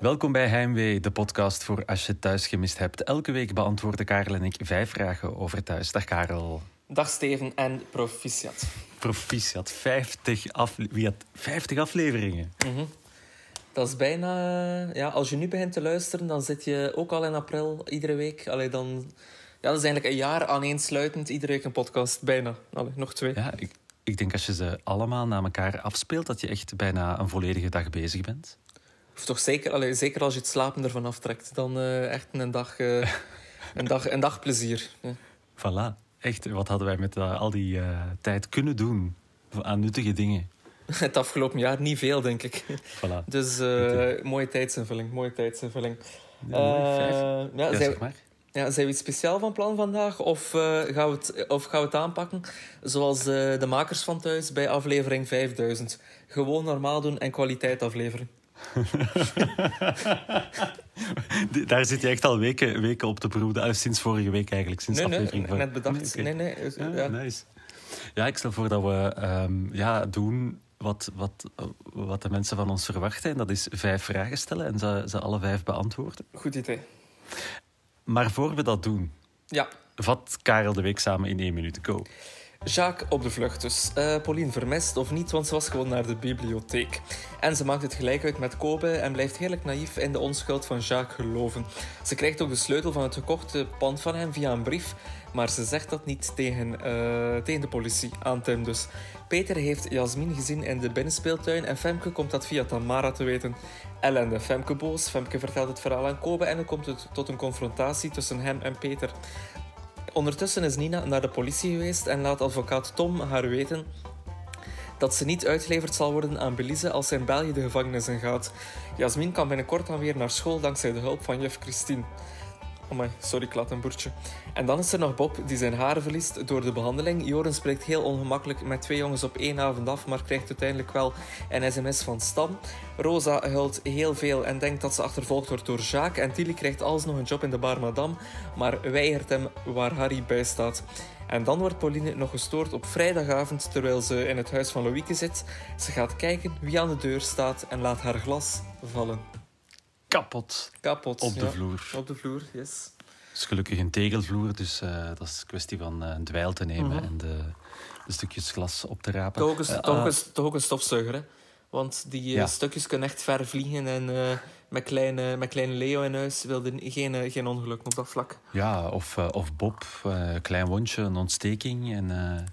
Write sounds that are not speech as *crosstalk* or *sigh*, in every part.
Welkom bij Heimwee, de podcast voor als je thuis gemist hebt. Elke week beantwoorden Karel en ik vijf vragen over thuis. Dag Karel. Dag Steven en proficiat. Proficiat, 50, afle Wie had 50 afleveringen. Dat is bijna... Ja, als je nu begint te luisteren, dan zit je ook al in april iedere week. Allee, dan... Ja, dat is eigenlijk een jaar aaneensluitend. Iedere week een podcast. Bijna. Allee, nog twee. Ja, ik, ik denk als je ze allemaal na elkaar afspeelt, dat je echt bijna een volledige dag bezig bent. Of toch zeker, allee, zeker als je het slapen ervan aftrekt. Dan eh, echt een dag, eh, *laughs* een dag, een dag plezier. Ja. Voilà. Echt, wat hadden wij met eh, al die tijd kunnen doen aan nuttige dingen? *laughs* Het afgelopen jaar niet veel, denk ik. Voilà. Dus mooie tijdsinvulling. Mooie tijdsinvulling. vijf. Ja, Ja, zijn, zeg maar. Ja, zijn we iets speciaal van plan vandaag? Of, gaan, we het, of gaan we het aanpakken zoals de makers van thuis bij aflevering 5000? Gewoon normaal doen en kwaliteit afleveren. *laughs* Daar zit je echt al weken, weken op te broeden. Eh, sinds vorige week eigenlijk, sinds Nee, nee, aflevering van- net bedacht. Nee, Nee, nee. Ja, ja. nice. Ja, ik stel voor dat we ehm, ja, doen wat, wat, wat de mensen van ons verwachten. En dat is vijf vragen stellen en ze, ze alle vijf beantwoorden. Goed idee. Maar voor we dat doen, Ja, vat Karel de week samen in één minuut. Go. Jacques op de vlucht dus. Eh Pauline vermist of niet, want ze was gewoon naar de bibliotheek. En ze maakt het gelijk uit met Kobe en blijft heerlijk naïef in de onschuld van Jacques geloven. Ze krijgt ook de sleutel van het gekochte pand van hem via een brief, maar ze zegt dat niet tegen, eh, tegen de politie, aan Tim dus. Peter heeft Jasmin gezien in de binnenspeeltuin en Femke komt dat via Tamara te weten. Ellende, Femke boos, Femke vertelt het verhaal aan Kobe en dan komt het tot een confrontatie tussen hem en Peter. Ondertussen is Nina naar de politie geweest en laat advocaat Tom haar weten dat ze niet uitgeleverd zal worden aan Belize als ze in België de gevangenis in gaat. Jasmin kan binnenkort dan weer naar school dankzij de hulp van juf Christine. Oh sorry, laat een boertje. En dan is er nog Bob, die zijn haren verliest door de behandeling. Joren spreekt heel ongemakkelijk met twee jongens op één avond af, maar krijgt uiteindelijk wel een sms van Stan. Rosa huilt heel veel en denkt dat ze achtervolgd wordt door Jacques. En Tilly krijgt alsnog een job in de bar Madame, maar weigert hem waar Harry bij staat. En dan wordt Pauline nog gestoord op vrijdagavond terwijl ze in het huis van Loïke zit. Ze gaat kijken wie aan de deur staat en laat haar glas vallen. Kapot. Kapot. Op de ja. vloer. Op de vloer, yes. Het is gelukkig een tegelvloer, dus eh, dat is een kwestie van eh, een dweil te nemen Mhm. en de, de stukjes glas op te rapen. Toch ook, een, Eh, toch, ook ah, een, toch ook een stofzuiger, hè? Want die Ja. stukjes kunnen echt ver vliegen. En eh, met, kleine, met kleine Leo in huis wilde geen, geen ongeluk op dat vlak. Ja, of, of Bob, eh, klein wondje, een ontsteking. En,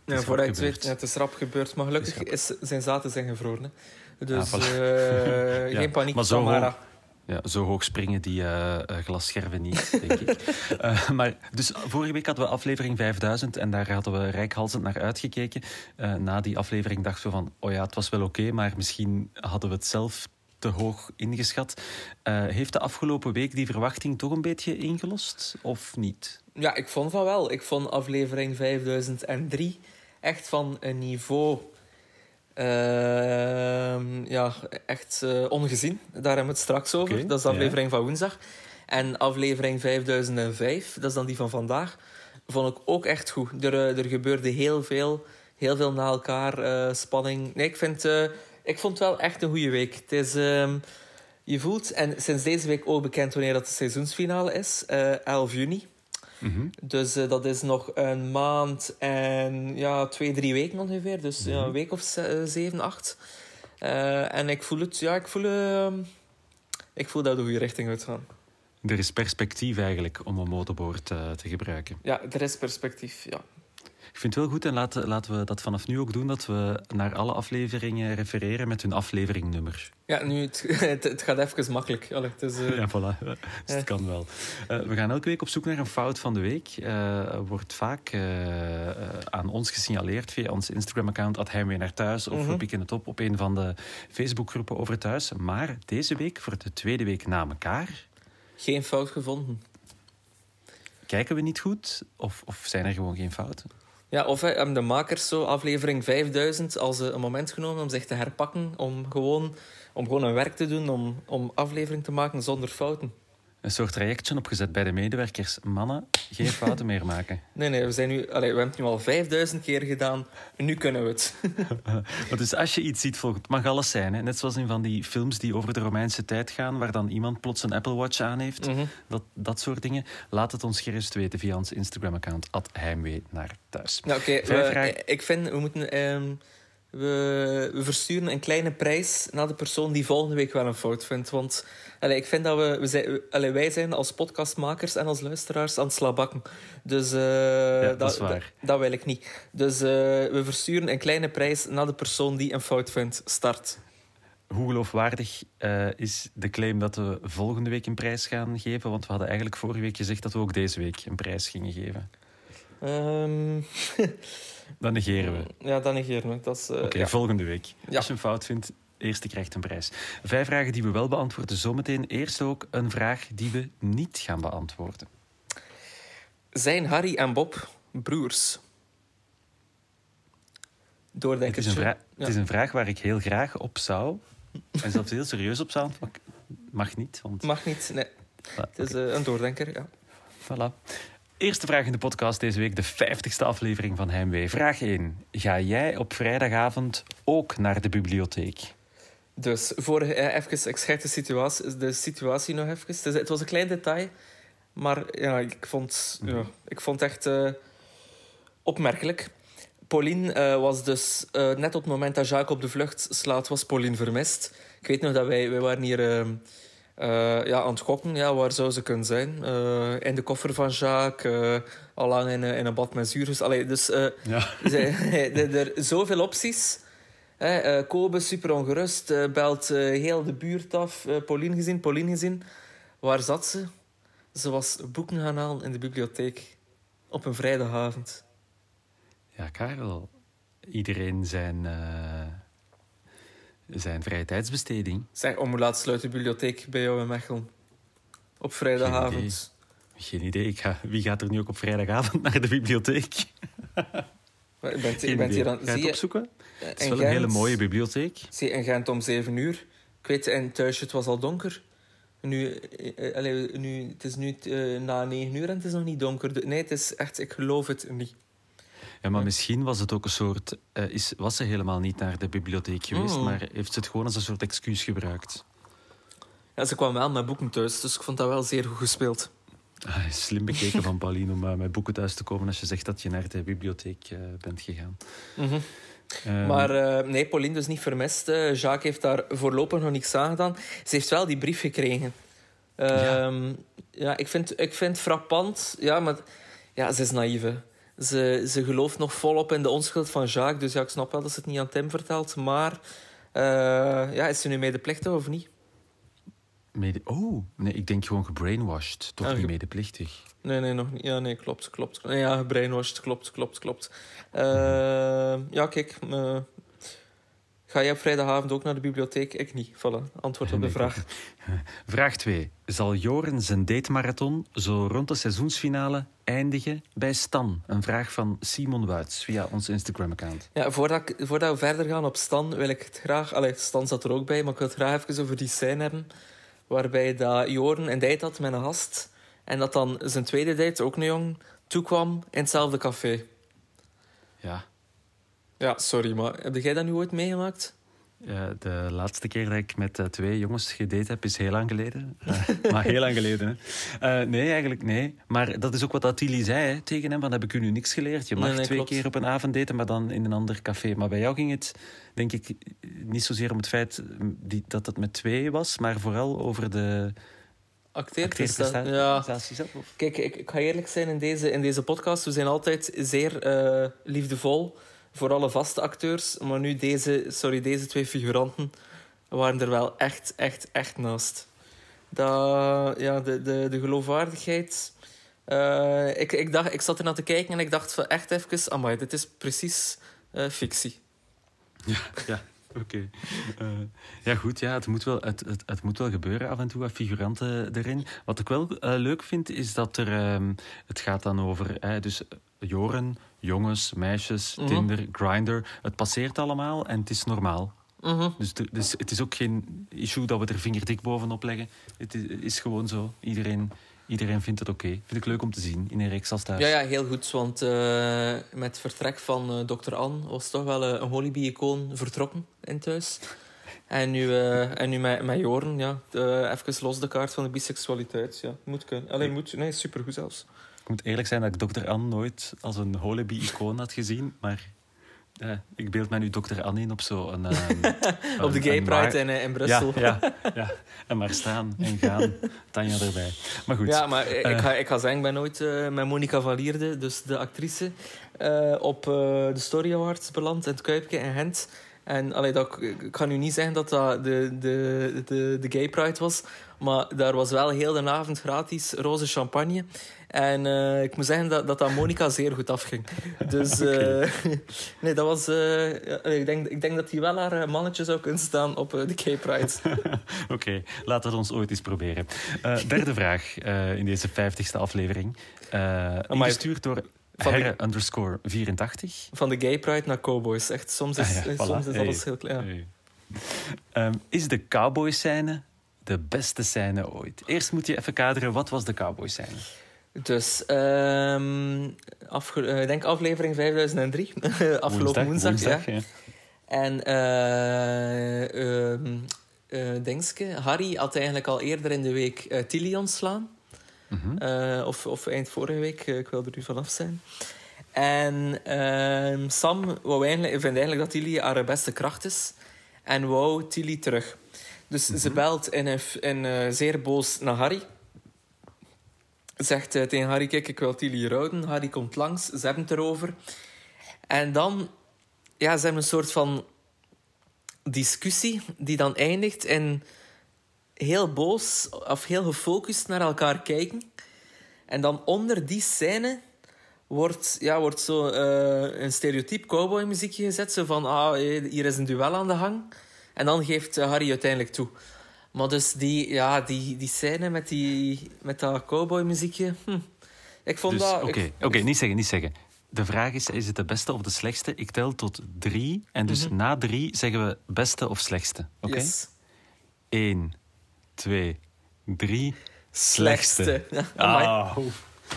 Ja, vooruit weet, het is rap gebeurd. Maar gelukkig is zijn zaten zijn gevroren. Hè. Dus voilà. *laughs* geen paniek, maar zo Tamara. Ja, zo hoog springen die eh, glasscherven niet, denk ik. *laughs* Eh, maar, dus vorige week hadden we aflevering 5000 en daar hadden we rijkhalsend naar uitgekeken. Na die aflevering dachten we van, oh ja, het was wel oké, maar misschien hadden we het zelf te hoog ingeschat. Heeft de afgelopen week die verwachting toch een beetje ingelost, of niet? Ja, ik vond van wel. Ik vond aflevering 5003 echt van een niveau... ehm, ja, echt eh, ongezien. Daar hebben we het straks over. Dat is de aflevering van woensdag. En aflevering 5005, dat is dan die van vandaag, vond ik ook echt goed. Er, eh, er gebeurde heel veel, heel veel na elkaar, eh, spanning. Nee, ik, vind, ik vond het wel echt een goede week. Het is... ehm, je voelt, en sinds deze week ook bekend wanneer dat de seizoensfinale is, eh 11 juni. Mhm. Dus eh, dat is nog een maand en ja, twee, drie weken ongeveer. Dus ja, een week of ze- eh, zeven, acht. Eh, en ik voel het, ja, ik voel, eh, ik voel dat we de goede richting uitgaan. Er is perspectief eigenlijk om een motorboot eh, te gebruiken. Ja, er is perspectief, ja. Ik vind het wel goed en laten, laten we dat vanaf nu ook doen, dat we naar alle afleveringen refereren met hun afleveringnummer. Ja, nu, het, *laughs* het, het gaat even makkelijk. Allee, het is, eh, Ja, voilà. *laughs* Dus het kan wel. Eh, we gaan elke week op zoek naar een fout van de week. Eh wordt vaak aan ons gesignaleerd via ons Instagram-account at Heimwee naar thuis. Of we Mhm. pikken het op op een van de Facebookgroepen over thuis. Maar deze week, voor de tweede week na elkaar, Geen fout gevonden. kijken we niet goed? Of, of zijn er gewoon geen fouten? Ja, of hebben de makers zo aflevering 5000 als een moment genomen om zich te herpakken, om gewoon, om gewoon een werk te doen, om, om aflevering te maken zonder fouten. Een soort trajectje opgezet bij de medewerkers. Mannen, geen *laughs* fouten meer maken. Nee, nee, we, zijn nu, allee, we hebben het nu al 5000 keer gedaan. Nu kunnen we het. *laughs* Dus als je iets ziet volgen, het mag alles zijn. Hè? Net zoals in van die films die over de Romeinse tijd gaan, waar dan iemand plots een Apple Watch aan heeft. Mhm. dat, dat soort dingen. Laat het ons gerust weten via ons Instagram-account, heimwee naar thuis. Nou, oké. Ik vind, we moeten... ehm, we, we versturen een kleine prijs naar de persoon die volgende week wel een fout vindt. Want allee, ik vind dat we... we zijn, allee, wij zijn als podcastmakers en als luisteraars aan het slabakken. Dus eh, dat is waar. dat wil ik niet. Dus eh, we versturen een kleine prijs naar de persoon die een fout vindt. Start. Hoe geloofwaardig eh, is de claim dat we volgende week een prijs gaan geven? Want we hadden eigenlijk vorige week gezegd dat we ook deze week een prijs gingen geven. Ehm, *laughs* Dat negeren we. ja, dat negeren we. Dat is, eh, Oké, ja. volgende week. Ja. Als je een fout vindt, eerste krijgt een prijs. Vijf vragen die we wel beantwoorden zometeen. Eerst ook een vraag die we niet gaan beantwoorden. Zijn Harry en Bob broers? Het Doordenkertje. is, een Ja. het is een vraag waar ik heel graag op zou, en zelfs heel serieus op zou. Mag niet, want... Mag niet, nee. Het is eh, een doordenker, ja. Voilà. Eerste vraag in de podcast deze week, de vijftigste aflevering van Heimwee. Vraag 1. Ga jij op vrijdagavond ook naar de bibliotheek? Dus voor eh, even, ik schrijf de situatie, de situatie nog even. Het, was een klein detail, maar ja, ik, vond, ja, ik vond het echt eh, opmerkelijk. Pauline eh, was dus net op het moment dat Jacques op de vlucht slaat, was Pauline vermist. Ik weet nog dat wij, wij waren hier eh, eh, ja, aan het gokken. Ja, waar zou ze kunnen zijn? Eh, in de koffer van Jacques, eh al lang in, een- in een bad met zuur. Dus, allee, dus eh, Ja. *laughs* *laughs* Er, zoveel opties. Hè, eh, Kobe super ongerust, eh, belt eh, heel de buurt af. Eh, Pauline gezien, Pauline gezien. Waar zat ze? Ze was boeken gaan halen in de bibliotheek. Op een vrijdagavond. Ja, Karel. Iedereen zijn, eh, zijn vrije tijdsbesteding. Zeg, om hoe laat sluit de bibliotheek bij jou in Mechelen? Op Geen vrijdagavond. Geen idee. Ik ga, wie gaat er nu ook op vrijdagavond *laughs* naar de bibliotheek? Maar Je bent, je Geen bent idee. hier aan, Ga je het opzoeken? eh, Het is wel een hele mooie bibliotheek. Zie je, in Gent om zeven uur. Ik weet, in thuisje, het was al donker. Nu, allee, nu, het is nu na negen uur en het is nog niet donker. Nee, het is echt, ik geloof het niet. Ja, maar misschien was het ook een soort... eh, is, was ze helemaal niet naar de bibliotheek geweest, Oh. maar heeft ze het gewoon als een soort excuus gebruikt. Ja, ze kwam wel met boeken thuis, dus ik vond dat wel zeer goed gespeeld. Ah, slim bekeken *laughs* van Pauline om eh, met boeken thuis te komen als je zegt dat je naar de bibliotheek eh, bent gegaan. Ehm, Maar nee, Pauline dus niet vermist. Jacques heeft daar voorlopig nog niks aan gedaan. Ze heeft wel die brief gekregen. Ehm, ja. ik, vind, ik vind frappant. Ja, maar ja, ze is naïef. hè. Ze, ze gelooft nog volop in de onschuld van Jacques. Dus ja, ik snap wel dat ze het niet aan Tim vertelt. Maar eh, ja, is ze nu medeplichtig of niet? mede- oh, nee, ik denk gewoon gebrainwashed. Toch Ah, niet ge- medeplichtig. Nee, nee, nog niet. Ja, nee, klopt, klopt. Nee, ja, brainwashed, klopt, klopt, klopt. Eh, ja, kijk. eh, ga jij op vrijdagavond ook naar de bibliotheek? Ik niet. Voilà, antwoord op de Nee, vraag. *laughs* Vraag 2. Zal Joren zijn datemarathon zo rond de seizoensfinale eindigen bij Stan? Een vraag van Simon Wuits via ons Instagram-account. Ja, voordat, ik, voordat we verder gaan op Stan, wil ik het graag... Allee, Stan zat er ook bij, maar ik wil het graag even over die scène hebben. Waarbij dat Joren een date had met een gast. En dat dan zijn tweede date, ook een jong, toekwam in hetzelfde café. Ja, Ja, sorry, maar heb jij dat nu ooit meegemaakt? eh, de laatste keer dat ik met eh, twee jongens gedate heb, is heel lang geleden. Eh, *laughs* maar heel lang geleden, hè. Eh, nee, eigenlijk nee. Maar dat is ook wat Attili zei hè, tegen hem, van heb ik u nu niks geleerd. Je mag Nee, nee, twee klopt. keer op een avond daten, maar dan in een ander café. Maar bij jou ging het, denk ik, niet zozeer om het feit mm, die, dat het met twee was, maar vooral over de Acteerprestatie. Ja? Kijk, ik, ik ga eerlijk zijn in deze, in deze podcast. We zijn altijd zeer liefdevol voor alle vaste acteurs. Maar nu deze, sorry, deze twee figuranten waren er wel echt, echt, echt naast. Dat, ja, de, de, de geloofwaardigheid. eh, ik, ik, dacht, ik zat ernaar te kijken en ik dacht van echt even... Amai, dit is precies eh, fictie. Ja, ja. *laughs* Oké. Eh, ja, goed. Ja, het, moet wel, het, het, het moet wel gebeuren af en toe, wat figuranten erin. Wat ik wel eh, leuk vind, is dat er... ehm, het gaat dan over... eh, dus eh, Joren, jongens, meisjes, Mhm. Tinder, Grindr. Het passeert allemaal en het is normaal. Mhm. Dus, dus het is ook geen issue dat we er vingerdik bovenop leggen. Het is, het is gewoon zo. Iedereen, iedereen vindt het oké. Vind ik leuk om te zien in een reeks als thuis. Ja, ja, heel goed. Want eh, met het vertrek van eh Dr. Anne was toch wel eh, een Holibi-icoon vertrokken in thuis. En nu, en nu met, met Joren, ja, even los de kaart van de biseksualiteit. Ja, moet kunnen. Alleen moet, nee, supergoed zelfs. Ik moet eerlijk zijn dat ik Dr. Anne nooit als een Holibi-icoon had gezien. Maar eh, ik beeld mij nu Dr. Anne in op zo'n... *laughs* ehm, Op de Gay Pride in, eh, in Brussel. Ja, ja, ja. En maar staan en gaan. *laughs* Tanja erbij. Maar goed. Ja, maar ik, Eh. ga, ik ga zeggen, ik ben nooit met Monica van Lierde, dus de actrice, op de Story Awards beland in het Kuipje in Gent. En allee, dat, ik ga nu niet zeggen dat dat de, de, de, de Gay Pride was, maar daar was wel heel de avond gratis roze champagne. En eh, ik moet zeggen dat dat, dat Monica zeer goed afging. Dus *laughs* eh, *laughs* nee, dat was. eh, ik, denk, ik denk dat hij wel haar mannetje zou kunnen staan op de Gay Pride. *laughs* Oké, laten we het ons ooit eens proberen. Derde vraag in deze vijftigste aflevering. Ingestuurd door Van de- underscore 84. Van de Gay Pride naar Cowboys. Echt, soms is, Ah ja, voilà. soms is Hey. alles heel klein. Hey. Is de cowboy-scène de beste scène ooit? Eerst moet je even kaderen, wat was de cowboy-scène? Dus, ehm afge- eh, ik denk aflevering 5003, *laughs* afgelopen woensdag. ja. ja. En eh, Dingske, Harry had eigenlijk al eerder in de week Tilly Mhm. Eh, of, of eind vorige week, eh, ik wil er nu vanaf zijn. En ehm, Sam wou eigenlijk, vindt eigenlijk dat Tilly haar beste kracht is. En wou Tilly terug. Dus ze belt in, een in, eh, zeer boos naar Harry. Zegt tegen Harry, kijk, ik wil Tilly houden. Harry komt langs, ze hebben het erover. En dan, ja, ze hebben een soort van discussie die dan eindigt in heel boos of heel gefocust naar elkaar kijken. En dan onder die scène wordt, ja, wordt zo eh, een stereotyp cowboymuziekje gezet. Zo van, ah, hier is een duel aan de hang. En dan geeft eh, Harry uiteindelijk toe. Maar dus die, ja, die, die scène met, die, met dat cowboymuziekje... Hm. Ik vond Dus, dat... Oké, ik- niet zeggen, niet zeggen. De vraag is, is het de beste of de slechtste? Ik tel tot drie. En dus na drie zeggen we beste of slechtste. Oké? Mhm. Yes. Eén, twee, drie. Slechtste. *laughs* Ah,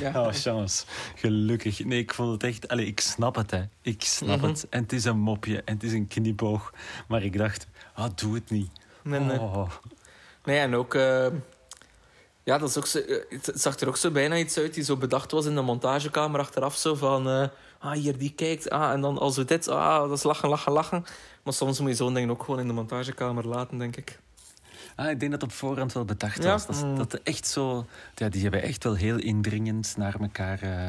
Ja. Oh, chance. Gelukkig. Nee, ik vond het echt... Allee, ik snap het, hè. Ik snap Mhm. het. En het is een mopje en het is een knipoog. Maar ik dacht, ah, doe het niet. Nee, nee. Oh. Nee, en ook... eh, ja, dat is ook zo, eh, het zag er ook zo bijna iets uit die zo bedacht was in de montagekamer achteraf. Zo van... eh, ah, hier, die kijkt. Ah, en dan als we dit... Ah, dat is lachen, lachen, lachen. Maar soms moet je zo'n ding ook gewoon in de montagekamer laten, denk ik. Ah, ik denk dat het op voorhand wel bedacht was. Dat, Mm. dat echt zo... Ja, die hebben echt wel heel indringend naar elkaar, eh,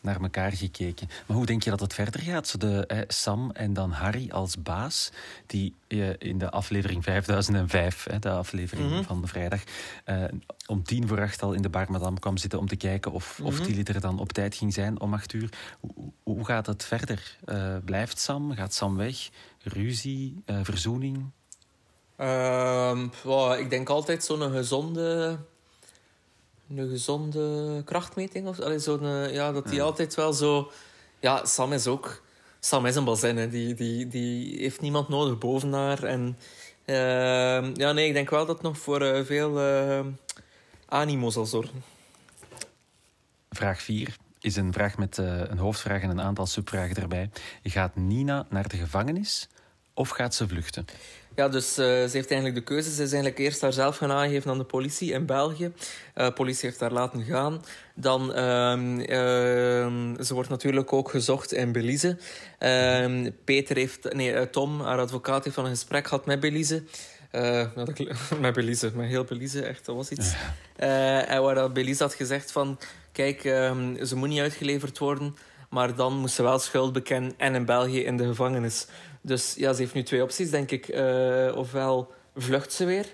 naar elkaar gekeken. Maar hoe denk je dat het verder gaat? Zo de, eh, Sam en dan Harry als baas, die eh, in de aflevering 5005, hè, de aflevering Mhm. van de vrijdag, eh, om tien voor acht al in de bar madame kwam zitten om te kijken of, of Mhm. Tilly er dan op tijd ging zijn om acht uur. Hoe, hoe gaat het verder? Eh, blijft Sam? Gaat Sam weg? Ruzie? Eh, verzoening? Ehm, ik denk altijd zo'n gezonde... Een gezonde krachtmeting. Of, allee, zo'n, eh, ja, dat die altijd wel zo... Ja, Sam is ook... Sam is een bazin, hè. Die, die, die heeft niemand nodig boven haar. En, ehm, ja, nee, ik denk wel dat het nog voor eh, veel eh, animo zal zorgen. Vraag 4 is een vraag met een hoofdvraag en een aantal subvragen erbij. Gaat Nina naar de gevangenis of gaat ze vluchten? Ja, dus eh, ze heeft eigenlijk de keuze. Ze is eigenlijk eerst haarzelf gaan aangeven aan de politie in België. De politie heeft haar laten gaan. Dan, ehm, ehm, ze wordt natuurlijk ook gezocht in Belize. Ehm, Peter heeft, nee, eh, Tom, haar advocaat, heeft van een gesprek gehad met Belize. Eh, kl- *laughs* met Belize, met heel Belize, echt, dat was iets. Eh, en waar dat Belize had gezegd van... Kijk, ze moet niet uitgeleverd worden... Maar dan moest ze wel schuld bekennen en in België in de gevangenis. Dus ja, ze heeft nu twee opties, denk ik. Eh, ofwel vlucht ze weer,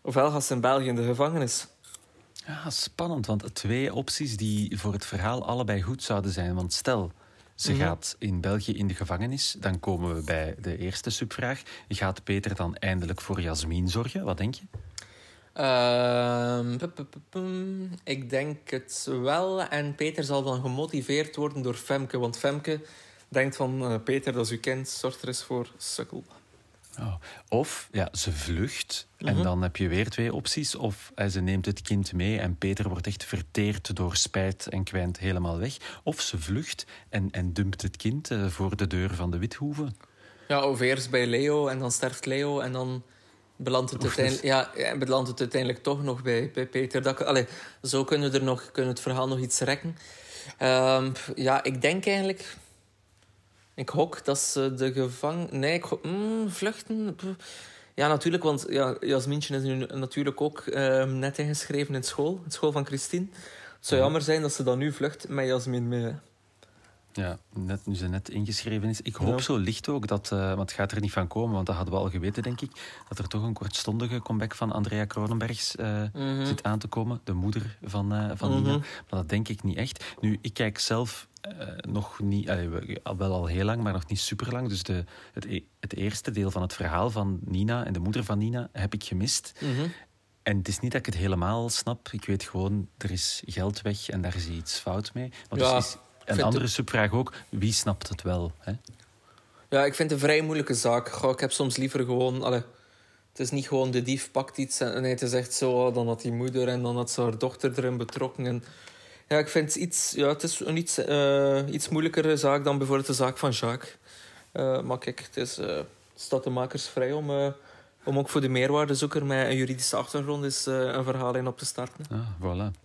ofwel gaat ze in België in de gevangenis. Ja, spannend, want twee opties die voor het verhaal allebei goed zouden zijn. Want stel, ze Mhm. gaat in België in de gevangenis, dan komen we bij de eerste subvraag. Gaat Peter dan eindelijk voor Jasmin zorgen? Wat denk je? Ehm, ik denk het wel. En Peter zal dan gemotiveerd worden door Femke. Want Femke denkt van... eh, Peter, dat is uw kind, zorg er eens voor, sukkel. Oh. Of ja, ze vlucht en Mhm. dan heb je weer twee opties. Of eh, ze neemt het kind mee en Peter wordt echt verteerd door spijt en kwijnt helemaal weg. Of ze vlucht en, en dumpt het kind eh, voor de deur van de Withoeve. Ja, of eerst bij Leo en dan sterft Leo en dan belandt het, uiteindelijk, ja, ja, belandt het uiteindelijk toch nog bij, bij Peter. Dat, allee, zo kunnen we, er nog, kunnen het verhaal nog iets rekken. Ehm, ja, ik denk eigenlijk... Ik hok dat ze de gevang... Nee, ik hok, mm, vluchten... Ja, natuurlijk, want ja, Jasmintje is nu natuurlijk ook ehm, net ingeschreven in school. In school van Christine. Het zou jammer zijn dat ze dan nu vlucht met Jasmin mee. hè. Ja, net, nu ze net ingeschreven is. Ik hoop Ja. zo licht ook, dat, eh, want het gaat er niet van komen, want dat hadden we al geweten, denk ik, dat er toch een kortstondige comeback van Andrea Kronenbergs eh, Mhm. zit aan te komen. De moeder van, eh, van Mhm. Nina. Maar dat denk ik niet echt. Nu, ik kijk zelf nog niet, wel al heel lang, maar nog niet super lang. Dus de, het, e- het eerste deel van het verhaal van Nina en de moeder van Nina heb ik gemist. Mhm. En het is niet dat ik het helemaal snap. Ik weet gewoon, er is geld weg en daar is iets fout mee. Maar Ja, dus is een andere het- subvraag ook, wie snapt het wel? Hè? Ja, ik vind het een vrij moeilijke zaak. Goh, ik heb soms liever gewoon... Allee, het is niet gewoon de dief pakt iets en nee, het is echt zo... oh, dan had die moeder en dan had ze haar dochter erin betrokken. En, ja, ik vind het iets... Ja, het is een iets, eh, iets moeilijkere zaak dan bijvoorbeeld de zaak van Jacques. Eh, maar kijk, het is, eh, staat de makers vrij om... om ook voor de meerwaardezoeker met een juridische achtergrond is een verhaal in op te starten. Ah, voilà.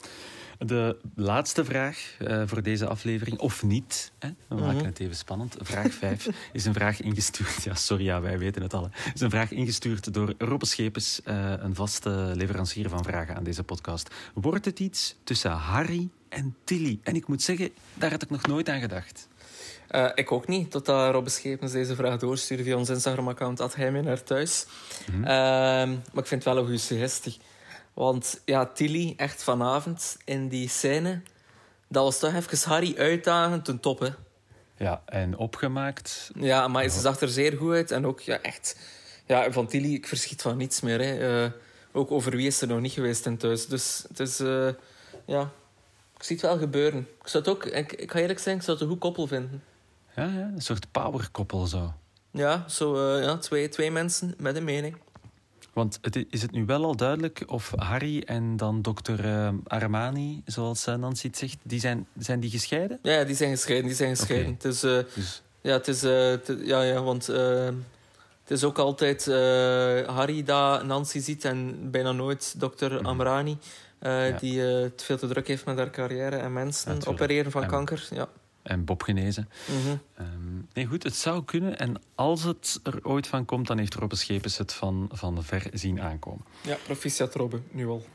De laatste vraag eh, voor deze aflevering, of niet, hè? we maken Mhm. het even spannend. Vraag 5 *laughs* is een vraag ingestuurd. Ja, sorry, ja, wij weten het al. hè. is een vraag ingestuurd door Robbe Schepens, eh, een vaste leverancier van vragen aan deze podcast. Wordt het iets tussen Harry en Tilly? En ik moet zeggen, daar had ik nog nooit aan gedacht. Eh, ik ook niet, totdat Robbe Schepens deze vraag doorstuurde via ons Instagram-account. Had hij mee naar thuis. Mhm. Ehm, maar ik vind het wel een goede suggestie. Want ja, Tilly, echt vanavond in die scène... Dat was toch even Harry uitdagen ten top, hè. Ja, en opgemaakt. Ja, maar ze zag er zeer goed uit. En ook ja, echt... Ja, van Tilly, ik verschiet van niets meer. Hè. Eh, ook over wie is er nog niet geweest in thuis. Dus het is... eh, ja, ik zie het wel gebeuren. Ik zou het ook... Ik, ik ga eerlijk zijn, ik zou het een goed koppel vinden. Ja, ja, een soort powerkoppel zo. Ja, zo eh, ja, twee, twee mensen met een mening. Want het, is het nu wel al duidelijk of Harry en dan dokter eh, Armani, zoals eh, Nancy het zegt, die zijn, zijn die gescheiden? Ja, die zijn gescheiden. Die zijn gescheiden. Oké. Het is... eh, Dus, Ja, het is, eh, het- ja, ja, want eh, het is ook altijd Harry dat Nancy ziet en bijna nooit dokter Mhm. Amrani, Ja. die het veel te druk heeft met haar carrière en mensen Natuurlijk. opereren van En- kanker. Ja. En Bob genezen. Mhm. Ehm, nee, goed, het zou kunnen. En als het er ooit van komt, dan heeft Robbe Schepens het van, van ver zien aankomen. ja, proficiat Robbe, nu al.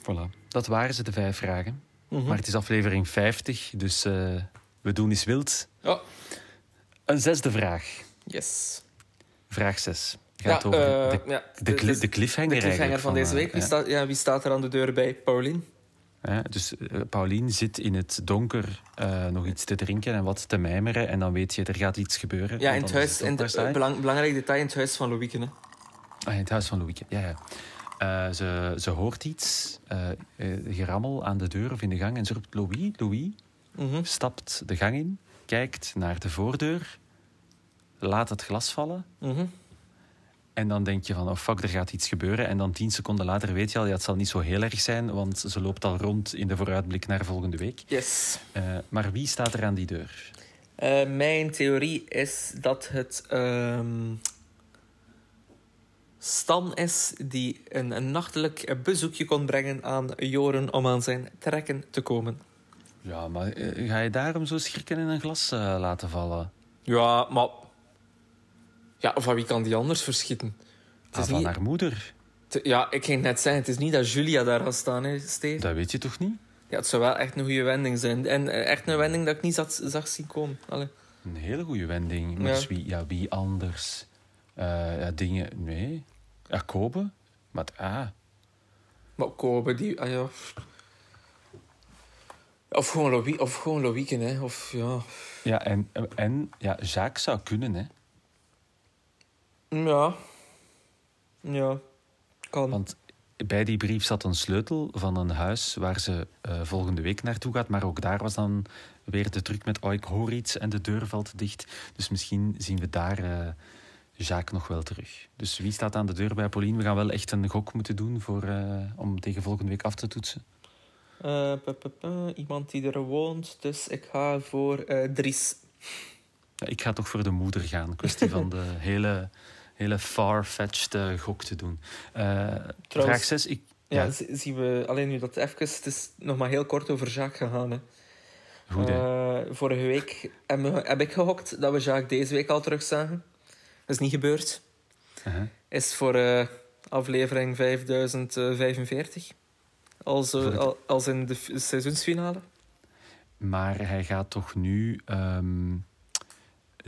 Voilà. Dat waren ze, de vijf vragen. Mhm. Maar het is aflevering 50, dus eh, we doen eens wild. Ja, Een zesde vraag. yes. Vraag 6. Gaat ja, over eh, de, ja, de, de cliffhanger, de cliffhanger eigenlijk van deze eh, week. Wie, ja. staat, ja, wie staat er aan de deur bij? Paulien. Ja, dus eh, Paulien zit in het donker eh, nog iets te drinken en wat te mijmeren. En dan weet je, er gaat iets gebeuren. Ja, in het huis, in belang, belangrijk detail in het huis van Loïke. Hè. Ah, in het huis van Louieke, ja, ja. Eh, ze, ze hoort iets, eh, eh, gerammel aan de deur of in de gang. En ze roept Louis, Louis. Mhm. Stapt de gang in, kijkt naar de voordeur, laat het glas vallen. Mhm. En dan denk je van, oh fuck, er gaat iets gebeuren. En dan tien seconden later weet je al, ja, het zal niet zo heel erg zijn, want ze loopt al rond in de vooruitblik naar volgende week. Yes. Eh, maar wie staat er aan die deur? Eh, mijn theorie is dat het ehm, Stan is die een, een nachtelijk bezoekje kon brengen aan Joren om aan zijn trekken te komen. Ja, maar eh, ga je daarom zo schrikken in een glas laten vallen? Ja, maar... Ja, van wie kan die anders verschieten? Het Ah, is van niet... haar moeder. te- Ja, ik ging net zeggen, het is niet dat Julia daar gaat staan, hè, Steve. Dat weet je toch niet? Ja, het zou wel echt een goede wending zijn. En eh, echt een wending dat ik niet zag, zag zien komen. Allee. Een hele goede wending. Maar Ja. dus wie, ja, wie anders? Eh, ja, dingen... Nee. Ja, Kobe? Maar ah, Maar Kobe, die... Ah, ja. Of gewoon, Louis, of gewoon hè. Of, ja... ja, en, en ja, Jacques zou kunnen, hè. Ja. Ja. Kan. Want bij die brief zat een sleutel van een huis waar ze eh, volgende week naartoe gaat. Maar ook daar was dan weer de truc met oh, ik hoor iets en de deur valt dicht. Dus misschien zien we daar eh, Jacques nog wel terug. Dus wie staat aan de deur bij Pauline? We gaan wel echt een gok moeten doen voor, uh, om tegen volgende week af te toetsen. Uh, iemand die er woont, dus ik ga voor uh, Dries. Ja, ik ga toch voor de moeder gaan. Kwestie van *laughs* de hele, hele far-fetched gok te doen. vraag 6. Ik, ja, ja. zien we alleen nu dat even. Het is nog maar heel kort over Jacques gegaan. Hè. Goed, hè? vorige week heb, heb ik gehokt dat we Jacques deze week al terug zagen. Dat is niet gebeurd. -huh. Is voor aflevering 5045. Als, als in de seizoensfinale. Maar hij gaat toch nu um,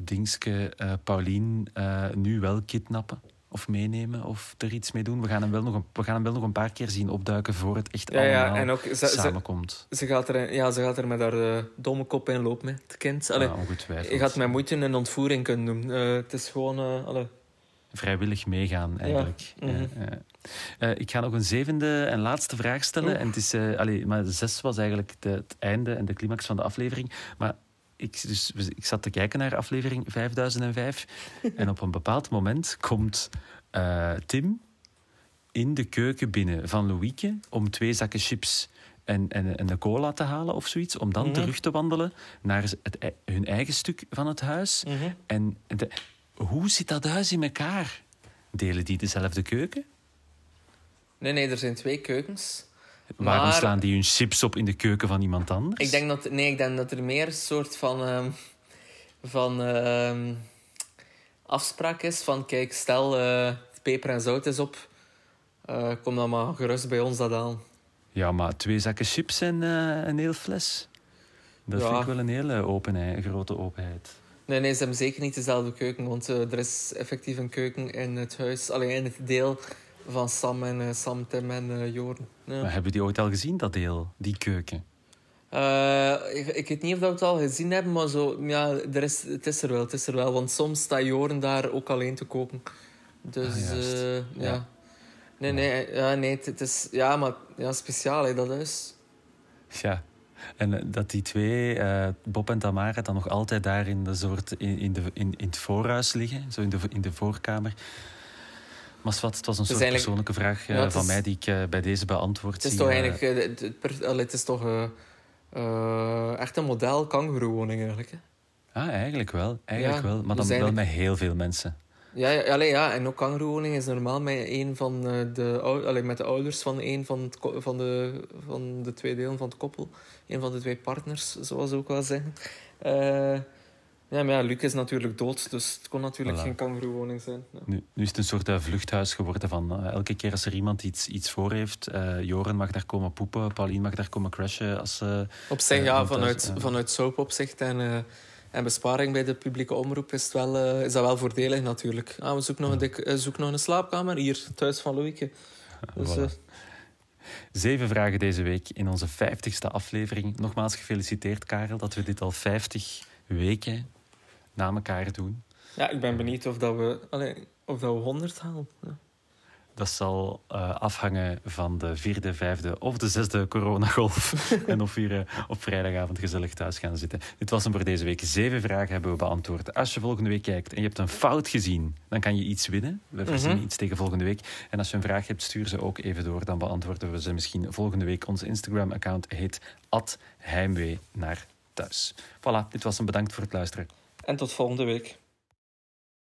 Dingske, uh, Paulien nu wel kidnappen? Of meenemen of er iets mee doen. We gaan hem wel nog een, we gaan hem wel nog een paar keer zien opduiken voor het echt ja, allemaal ja, en ook, ze, samenkomt. Ze, ze, gaat er, ja, ze gaat er met haar domme kop in lopen, het kind. Allee, ja, ongetwijfeld. Je gaat met moeite een ontvoering kunnen doen. het is gewoon... Vrijwillig meegaan, eigenlijk. Ja. Mm uh, ik ga nog een zevende en laatste vraag stellen. En het is, uh, allee, maar zes was eigenlijk de, het einde en de climax van de aflevering. Maar ik, dus, ik zat te kijken naar aflevering 5005. *laughs* en op een bepaald moment komt uh, Tim in de keuken binnen van Louieke om twee zakken chips en, en, en de cola te halen of zoiets. Om dan mm -hmm. terug te wandelen naar het, hun eigen stuk van het huis. Mm -hmm. En de, hoe zit dat huis in elkaar? Delen die dezelfde keuken? Nee, nee, er zijn twee keukens. Waarom maar... slaan die hun chips op in de keuken van iemand anders? Ik denk dat, nee, ik denk dat er meer een soort van, uh, van uh, afspraak is van... Kijk, stel uh, peper en zout is op. Uh, kom dan maar gerust bij ons dat aan. Ja, maar twee zakken chips en uh, een heel fles. Dat ja. vind ik wel een hele openheid, grote openheid. Nee, nee, ze hebben zeker niet dezelfde keuken. Want er is effectief een keuken in het huis. Alleen in het deel van Sam en uh, Sam, Tim en uh, Joren. Ja. Maar hebben die ooit al gezien, dat deel? Die keuken? ik, ik weet niet of we het al gezien hebben, maar zo, ja, er is, het is er wel. Het is er wel want soms staat Joren daar ook alleen te koken. Dus ah, ja. ja. Nee, nee, ja, nee het, is ja, maar, ja, speciaal, hè, dat is. Ja, en eh, dat die twee, uh, Bob en Tamara, dan nog altijd daar in, de soort, in, in, de, in, in het voorhuis liggen, zo in de, in de voorkamer. Maar wat, het was een soort persoonlijke vraag ja, van is, mij die ik uh, bij deze beantwoord Het is zie, toch eigenlijk, het, het, het is toch echt een model kangeroewoning eigenlijk. Hè? Ah, eigenlijk wel. Eigenlijk ja, wel. Maar dan wel met heel veel mensen. Ja, ja, allee, ja, en ook kangeroewoning is normaal met, een van de, allee, met de ouders van een van, het, van, de, van de twee delen van het koppel. Een van de twee partners, zoals ze ook wel zeggen. Uh, ja, maar ja, Luc is natuurlijk dood, dus het kon natuurlijk voilà. geen kangeroewoning zijn. Ja. Nu, nu is het een soort uh, vluchthuis geworden van uh, elke keer als er iemand iets, iets voor heeft. Joren mag daar komen poepen, Pauline mag daar komen crashen. Als, Op zich, ja, vanuit, vanuit soapopzicht en en besparing bij de publieke omroep is, wel, uh, is dat wel voordelig natuurlijk. Ah, we zoeken nog, een dik, uh, zoek nog een slaapkamer hier, thuis van Louieke. Dus, uh... Zeven vragen deze week in onze vijftigste aflevering. Nogmaals gefeliciteerd, Karel, dat we dit al vijftig weken na elkaar doen. Ja, ik ben benieuwd of, dat we, allez, of dat we 100 halen. Ja. Dat zal uh, afhangen van de vierde, vijfde of de zesde coronagolf. *laughs* en of we hier uh, op vrijdagavond gezellig thuis gaan zitten. Dit was hem voor deze week. Zeven vragen hebben we beantwoord. Als je volgende week kijkt en je hebt een fout gezien, dan kan je iets winnen. We voorzien mm -hmm. iets tegen volgende week. En als je een vraag hebt, stuur ze ook even door. Dan beantwoorden we ze misschien volgende week. Onze Instagram-account heet heimwee naar thuis. Voilà, dit was hem. Bedankt voor het luisteren. En tot volgende week.